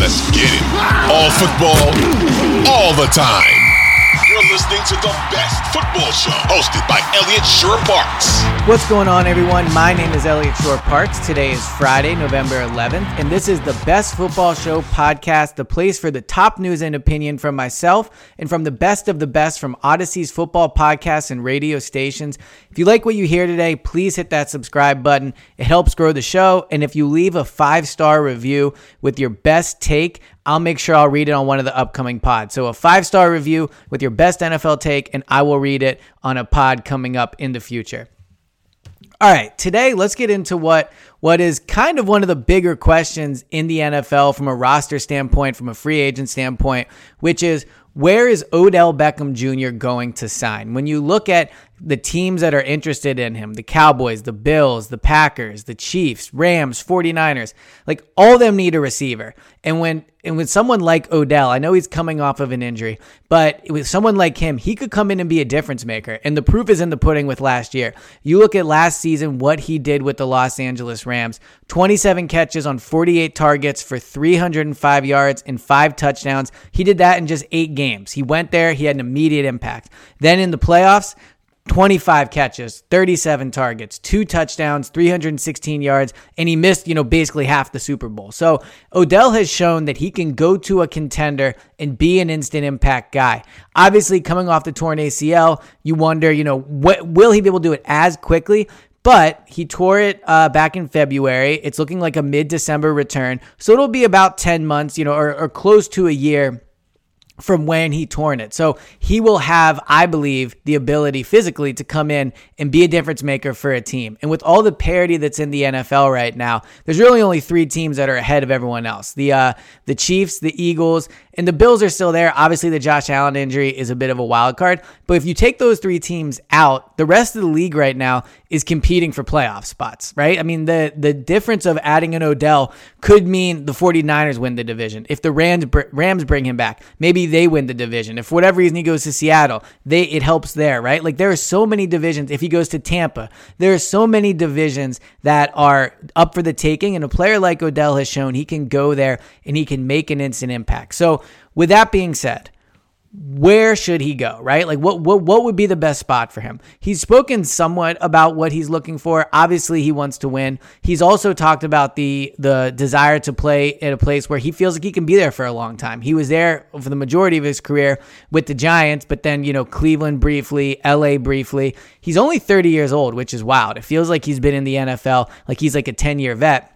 Let's get it. All football, all the time. You're listening to the best football show hosted by Eliot Shorr-Parks. What's going on, everyone? My name is Eliot Shorr-Parks. Today is Friday, November 11th, and this is the Best Football Show podcast, the place for the top news and opinion from myself and from the best of the best from Audacy's football podcasts and radio stations. If you like what you hear today, please hit that subscribe button. It helps grow the show. And if you leave a five star review with your best take, I'll make sure I'll read it on one of the upcoming pods. So a five star review with your best NFL take, and I will read it on a pod coming up in the future. All right, today let's get into what what is kind of one of the bigger questions in the NFL from a roster standpoint, from a free agent standpoint, which is where is Odell Beckham Jr. going to sign? When you look at the teams that are interested in him, the Cowboys, the Bills, the Packers, the Chiefs, Rams, 49ers, like all of them need a receiver. And when and with someone like Odell, I know he's coming off of an injury, but with someone like him, he could come in and be a difference maker. And the proof is in the pudding with last year. You look at last season, what he did with the Los Angeles Rams 27 catches on 48 targets for 305 yards and five touchdowns. He did that in just eight games. He went there, he had an immediate impact. Then in the playoffs, 25 catches, 37 targets, two touchdowns, 316 yards, and he missed, you know, basically half the Super Bowl. So Odell has shown that he can go to a contender and be an instant impact guy. Obviously, coming off the torn ACL, you wonder, you know, what, will he be able to do it as quickly? But he tore it uh, back in February. It's looking like a mid December return. So it'll be about 10 months, you know, or, or close to a year from when he torn it. So he will have, I believe, the ability physically to come in and be a difference maker for a team. And with all the parity that's in the NFL right now, there's really only three teams that are ahead of everyone else. The uh, the Chiefs, the Eagles, and the Bills are still there. Obviously, the Josh Allen injury is a bit of a wild card. But if you take those three teams out, the rest of the league right now is competing for playoff spots, right? I mean, the the difference of adding an Odell could mean the 49ers win the division. If the Rams Rams bring him back, maybe they win the division. If for whatever reason he goes to Seattle, they it helps there, right? Like there are so many divisions. If he goes to Tampa, there are so many divisions that are up for the taking. And a player like Odell has shown he can go there and he can make an instant impact. So with that being said, where should he go, right? Like what what what would be the best spot for him? He's spoken somewhat about what he's looking for. Obviously, he wants to win. He's also talked about the the desire to play at a place where he feels like he can be there for a long time. He was there for the majority of his career with the Giants, but then, you know, Cleveland briefly, LA briefly. He's only 30 years old, which is wild. It feels like he's been in the NFL like he's like a 10-year vet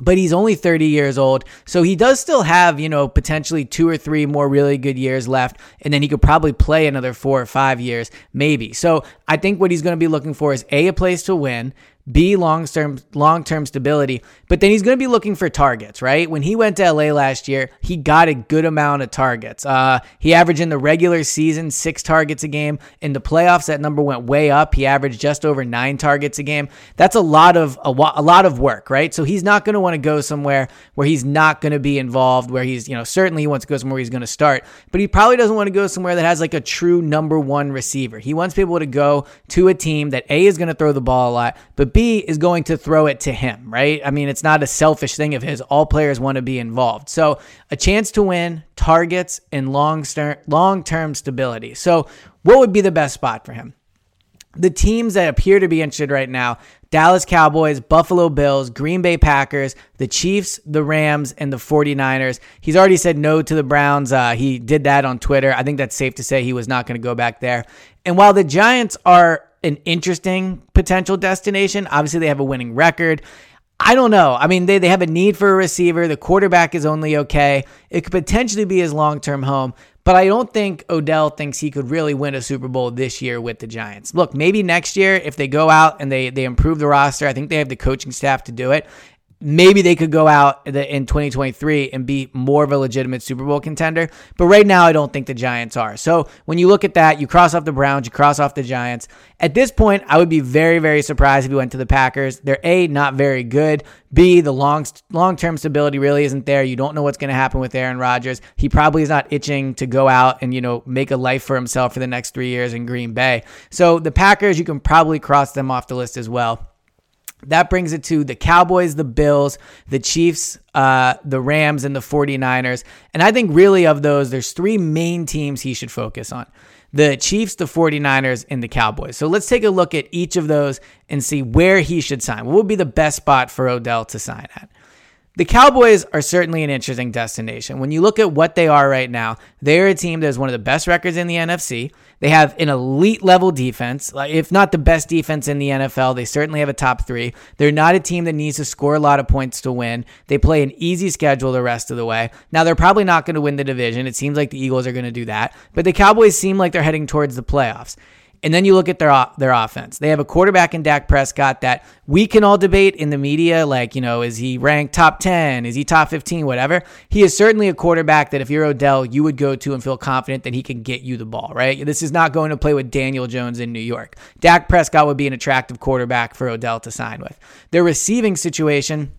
but he's only 30 years old. So he does still have, you know, potentially two or three more really good years left. And then he could probably play another four or five years, maybe. So I think what he's going to be looking for is A, a place to win, B, long term long term stability. But then he's going to be looking for targets, right? When he went to LA last year, he got a good amount of targets. Uh, he averaged in the regular season six targets a game. In the playoffs, that number went way up. He averaged just over nine targets a game. That's a lot of a, a lot of work, right? So he's not going to want to go somewhere where he's not going to be involved. Where he's, you know, certainly he wants to go somewhere where he's going to start, but he probably doesn't want to go somewhere that has like a true number one receiver. He wants people to go to a team that a is going to throw the ball a lot, but B is going to throw it to him, right? I mean, it's not a selfish thing of his. All players want to be involved. So, a chance to win, targets, and long long-term stability. So, what would be the best spot for him? The teams that appear to be interested right now Dallas Cowboys, Buffalo Bills, Green Bay Packers, the Chiefs, the Rams, and the 49ers. He's already said no to the Browns. Uh, he did that on Twitter. I think that's safe to say he was not going to go back there. And while the Giants are an interesting potential destination, obviously they have a winning record. I don't know. I mean, they, they have a need for a receiver. The quarterback is only okay. It could potentially be his long term home. But I don't think Odell thinks he could really win a Super Bowl this year with the Giants. Look, maybe next year if they go out and they they improve the roster, I think they have the coaching staff to do it maybe they could go out in 2023 and be more of a legitimate Super Bowl contender. But right now, I don't think the Giants are. So when you look at that, you cross off the Browns, you cross off the Giants. At this point, I would be very, very surprised if you went to the Packers. They're A, not very good. B, the long long term stability really isn't there. You don't know what's going to happen with Aaron Rodgers. He probably is not itching to go out and you know make a life for himself for the next three years in Green Bay. So the Packers, you can probably cross them off the list as well. That brings it to the Cowboys, the Bills, the Chiefs, uh, the Rams, and the 49ers. And I think really of those, there's three main teams he should focus on the Chiefs, the 49ers, and the Cowboys. So let's take a look at each of those and see where he should sign. What would be the best spot for Odell to sign at? The Cowboys are certainly an interesting destination. When you look at what they are right now, they're a team that has one of the best records in the NFC. They have an elite level defense, if not the best defense in the NFL. They certainly have a top three. They're not a team that needs to score a lot of points to win. They play an easy schedule the rest of the way. Now, they're probably not going to win the division. It seems like the Eagles are going to do that. But the Cowboys seem like they're heading towards the playoffs. And then you look at their their offense. They have a quarterback in Dak Prescott that we can all debate in the media, like you know, is he ranked top ten? Is he top fifteen? Whatever. He is certainly a quarterback that if you're Odell, you would go to and feel confident that he can get you the ball. Right. This is not going to play with Daniel Jones in New York. Dak Prescott would be an attractive quarterback for Odell to sign with. Their receiving situation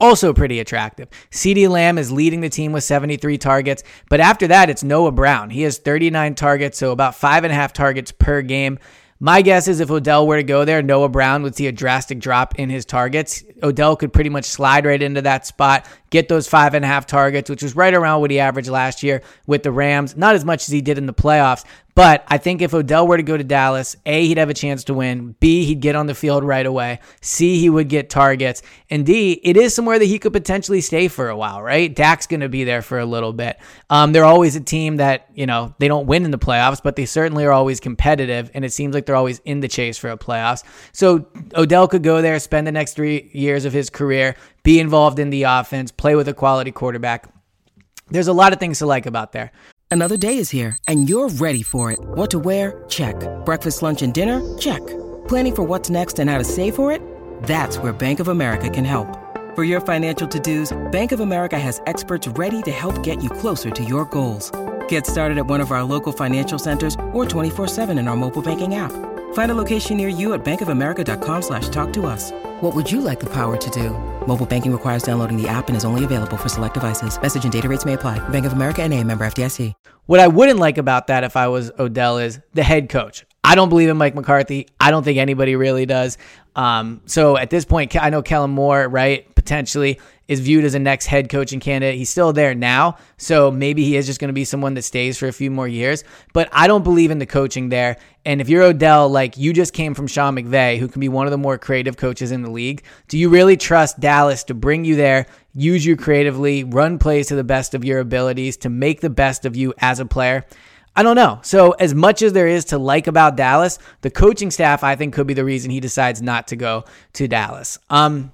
also pretty attractive. CeeDee Lamb is leading the team with 73 targets, but after that, it's Noah Brown. He has 39 targets, so about five and a half targets per game. My guess is if Odell were to go there, Noah Brown would see a drastic drop in his targets. Odell could pretty much slide right into that spot, get those five and a half targets, which was right around what he averaged last year with the Rams. Not as much as he did in the playoffs, but I think if Odell were to go to Dallas, A, he'd have a chance to win. B, he'd get on the field right away. C, he would get targets. And D, it is somewhere that he could potentially stay for a while, right? Dak's going to be there for a little bit. Um, they're always a team that, you know, they don't win in the playoffs, but they certainly are always competitive. And it seems like they're always in the chase for a playoffs. So Odell could go there, spend the next three years of his career, be involved in the offense, play with a quality quarterback. There's a lot of things to like about there. Another day is here, and you're ready for it. What to wear? Check. Breakfast, lunch, and dinner? Check. Planning for what's next and how to save for it? That's where Bank of America can help. For your financial to-dos, Bank of America has experts ready to help get you closer to your goals. Get started at one of our local financial centers or 24-7 in our mobile banking app. Find a location near you at bankofamerica.com slash talk to us. What would you like the power to do? Mobile banking requires downloading the app and is only available for select devices. Message and data rates may apply. Bank of America and a member FDIC. What I wouldn't like about that if I was Odell is the head coach. I don't believe in Mike McCarthy. I don't think anybody really does. Um, so at this point, I know Kellen Moore, right, potentially is viewed as a next head coaching candidate. He's still there now, so maybe he is just going to be someone that stays for a few more years. But I don't believe in the coaching there. And if you're Odell, like you just came from Sean McVay, who can be one of the more creative coaches in the league, do you really trust Dallas to bring you there, use you creatively, run plays to the best of your abilities, to make the best of you as a player? I don't know. So, as much as there is to like about Dallas, the coaching staff, I think, could be the reason he decides not to go to Dallas. Um,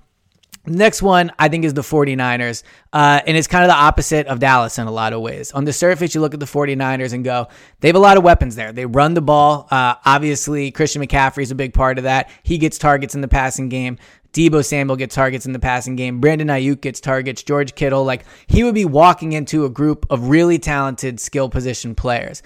Next one, I think, is the 49ers. Uh, and it's kind of the opposite of Dallas in a lot of ways. On the surface, you look at the 49ers and go, they have a lot of weapons there. They run the ball. Uh, obviously, Christian McCaffrey is a big part of that. He gets targets in the passing game. Deebo Samuel gets targets in the passing game. Brandon Aiyuk gets targets. George Kittle, like he would be walking into a group of really talented skill position players.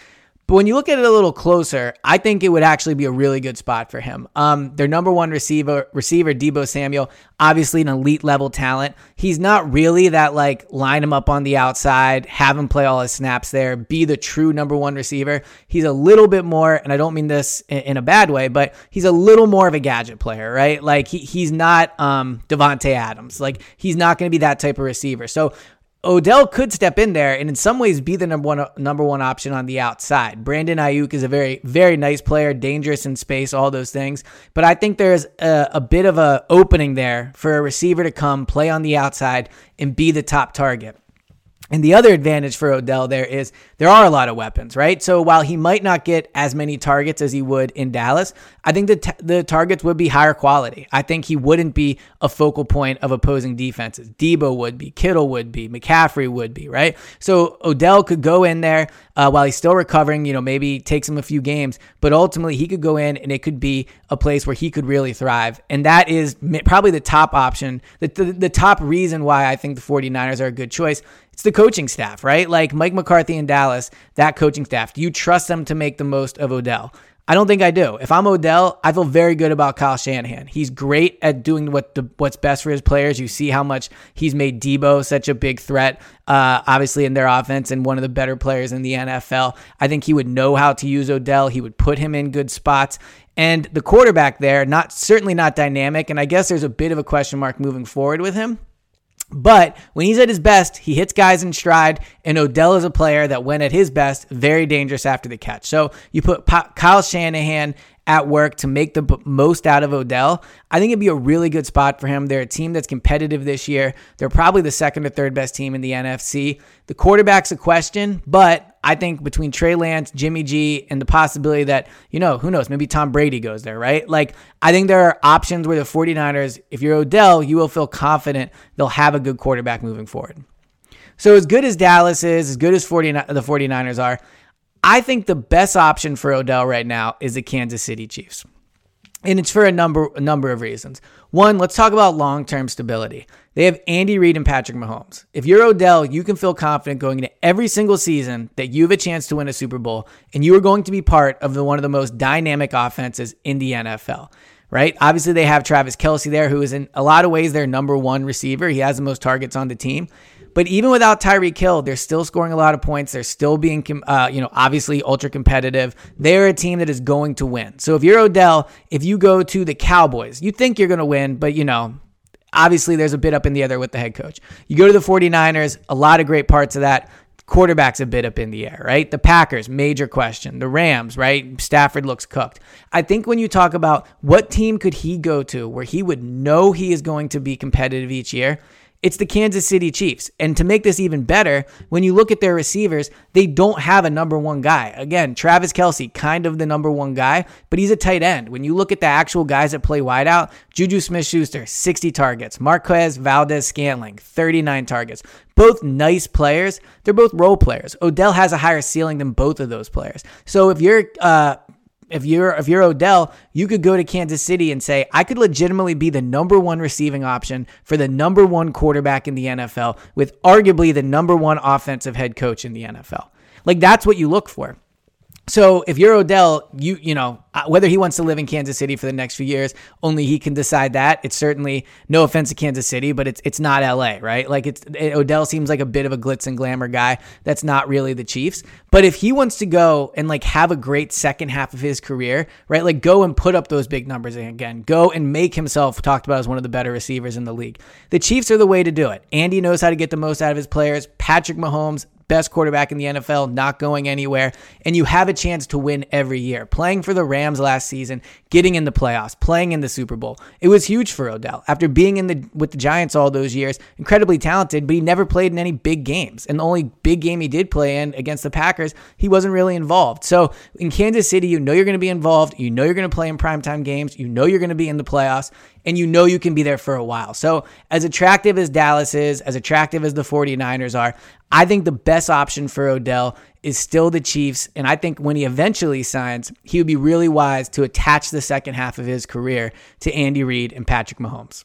But when you look at it a little closer, I think it would actually be a really good spot for him. Um, their number one receiver, receiver Deebo Samuel, obviously an elite level talent. He's not really that like line him up on the outside, have him play all his snaps there, be the true number one receiver. He's a little bit more, and I don't mean this in, in a bad way, but he's a little more of a gadget player, right? Like he, he's not um, Davante Adams. Like he's not going to be that type of receiver. So Odell could step in there and in some ways be the number one number one option on the outside. Brandon Aiyuk is a very very nice player, dangerous in space, all those things. But I think there's a, a bit of a opening there for a receiver to come play on the outside and be the top target. And the other advantage for Odell there is there are a lot of weapons, right? So while he might not get as many targets as he would in Dallas, I think the t- the targets would be higher quality. I think he wouldn't be a focal point of opposing defenses. Deebo would be, Kittle would be, McCaffrey would be, right? So Odell could go in there uh, while he's still recovering. You know, maybe takes him a few games, but ultimately he could go in and it could be a place where he could really thrive. And that is probably the top option, the, the, the top reason why I think the 49ers are a good choice it's the coaching staff, right? Like Mike McCarthy in Dallas, that coaching staff. Do you trust them to make the most of Odell? I don't think I do. If I'm Odell, I feel very good about Kyle Shanahan. He's great at doing what the what's best for his players. You see how much he's made Deebo such a big threat, uh, obviously in their offense and one of the better players in the NFL. I think he would know how to use Odell. He would put him in good spots. And the quarterback there, not certainly not dynamic. And I guess there's a bit of a question mark moving forward with him. But when he's at his best, he hits guys in stride, and Odell is a player that, when at his best, very dangerous after the catch. So you put Kyle Shanahan at work to make the most out of Odell. I think it'd be a really good spot for him. They're a team that's competitive this year. They're probably the second or third best team in the NFC. The quarterback's a question, but I think between Trey Lance, Jimmy G, and the possibility that, you know, who knows, maybe Tom Brady goes there, right? Like, I think there are options where the 49ers, if you're Odell, you will feel confident they'll have a good quarterback moving forward. So, as good as Dallas is, as good as 49, the 49ers are, I think the best option for Odell right now is the Kansas City Chiefs. And it's for a number a number of reasons. One, let's talk about long-term stability. They have Andy Reid and Patrick Mahomes. If you're Odell, you can feel confident going into every single season that you have a chance to win a Super Bowl and you are going to be part of the one of the most dynamic offenses in the NFL. Right? Obviously, they have Travis Kelce there, who is in a lot of ways their number one receiver. He has the most targets on the team. But even without Tyreek Hill, they're still scoring a lot of points. They're still being, uh, you know, obviously ultra competitive. They're a team that is going to win. So if you're Odell, if you go to the Cowboys, you think you're going to win, but you know, obviously there's a bit up in the air with the head coach. You go to the 49ers, a lot of great parts of that. Quarterback's a bit up in the air, right? The Packers, major question. The Rams, right? Stafford looks cooked. I think when you talk about what team could he go to where he would know he is going to be competitive each year, it's the Kansas City Chiefs. And to make this even better, when you look at their receivers, they don't have a number one guy. Again, Travis Kelce, kind of the number one guy, but he's a tight end. When you look at the actual guys that play wideout, Juju Smith Schuster, 60 targets. Marquez Valdes-Scantling, 39 targets. Both nice players. They're both role players. Odell has a higher ceiling than both of those players. So if you're uh, if you're if you're Odell, you could go to Kansas City and say, I could legitimately be the number one receiving option for the number one quarterback in the NFL with arguably the number one offensive head coach in the NFL. Like that's what you look for. So if you're Odell, you you know uh, whether he wants to live in Kansas City for the next few years, only he can decide that. It's certainly no offense to Kansas City, but it's it's not LA, right? Like it's it, Odell seems like a bit of a glitz and glamour guy. That's not really the Chiefs. But if he wants to go and like have a great second half of his career, right? Like go and put up those big numbers again. Go and make himself talked about as one of the better receivers in the league. The Chiefs are the way to do it. Andy knows how to get the most out of his players. Patrick Mahomes best quarterback in the NFL, not going anywhere, and you have a chance to win every year. Playing for the Rams last season, getting in the playoffs, playing in the Super Bowl. It was huge for Odell. After being in the with the Giants all those years, incredibly talented, but he never played in any big games. And the only big game he did play in against the Packers, he wasn't really involved. So in Kansas City, you know you're going to be involved, you know you're going to play in primetime games, you know you're going to be in the playoffs, and you know you can be there for a while. So as attractive as Dallas is, as attractive as the 49ers are, I think the best option for Odell is still the Chiefs. And I think when he eventually signs, he would be really wise to attach the second half of his career to Andy Reid and Patrick Mahomes.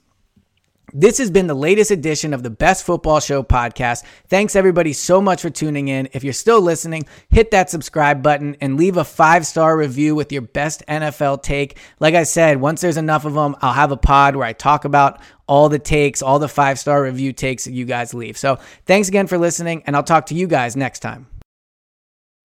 This has been the latest edition of the Best Football Show podcast. Thanks everybody so much for tuning in. If you're still listening, hit that subscribe button and leave a five star review with your best NFL take. Like I said, once there's enough of them, I'll have a pod where I talk about all the takes, all the five star review takes that you guys leave. So thanks again for listening, and I'll talk to you guys next time.